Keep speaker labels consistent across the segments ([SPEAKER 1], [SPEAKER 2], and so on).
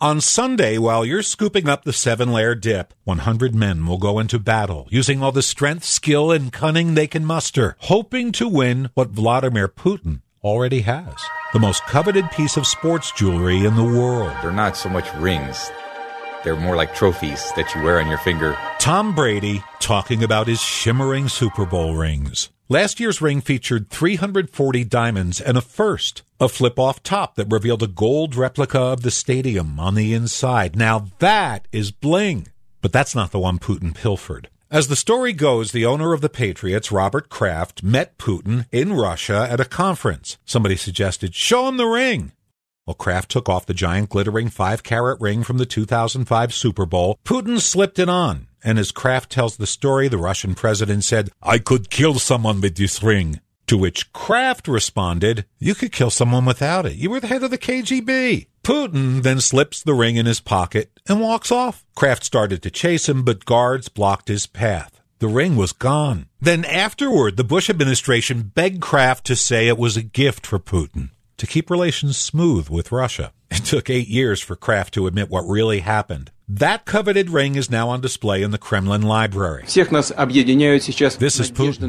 [SPEAKER 1] On Sunday, while you're scooping up the seven layer dip, 100 men will go into battle using all the strength, skill, and cunning they can muster, hoping to win what Vladimir Putin already has the most coveted piece of sports jewelry in the world.
[SPEAKER 2] They're not so much rings, they're more like trophies that you wear on your finger.
[SPEAKER 1] Tom Brady talking about his shimmering Super Bowl rings. Last year's ring featured 340 diamonds and a first, a flip off top that revealed a gold replica of the stadium on the inside. Now that is bling. But that's not the one Putin pilfered. As the story goes, the owner of the Patriots, Robert Kraft, met Putin in Russia at a conference. Somebody suggested, show him the ring. Well, Kraft took off the giant glittering five carat ring from the 2005 Super Bowl. Putin slipped it on and as Kraft tells the story, the Russian president said, I could kill someone with this ring. To which Kraft responded, You could kill someone without it. You were the head of the KGB. Putin then slips the ring in his pocket and walks off. Kraft started to chase him, but guards blocked his path. The ring was gone. Then afterward, the Bush administration begged Kraft to say it was a gift for Putin to keep relations smooth with Russia. It took eight years for Kraft to admit what really happened. That coveted ring is now on display in the Kremlin library.
[SPEAKER 3] This is
[SPEAKER 1] Putin.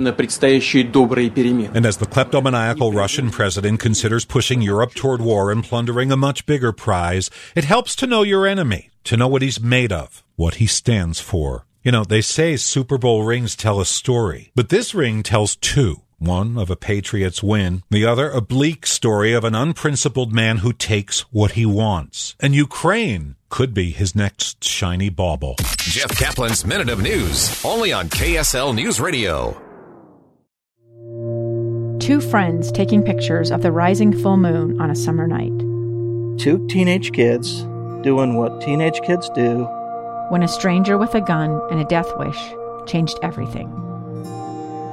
[SPEAKER 1] And as the kleptomaniacal Russian president considers pushing Europe toward war and plundering a much bigger prize, it helps to know your enemy, to know what he's made of, what he stands for. You know, they say Super Bowl rings tell a story, but this ring tells two one of a Patriots win, the other a bleak story of an unprincipled man who takes what he wants. And Ukraine could be his next shiny bauble.
[SPEAKER 4] Jeff Caplan's Minute of News, only on KSL News Radio.
[SPEAKER 5] Two friends taking pictures of the rising full moon on a summer night.
[SPEAKER 6] Two teenage kids doing what teenage kids do.
[SPEAKER 5] When a stranger with a gun and a death wish changed everything.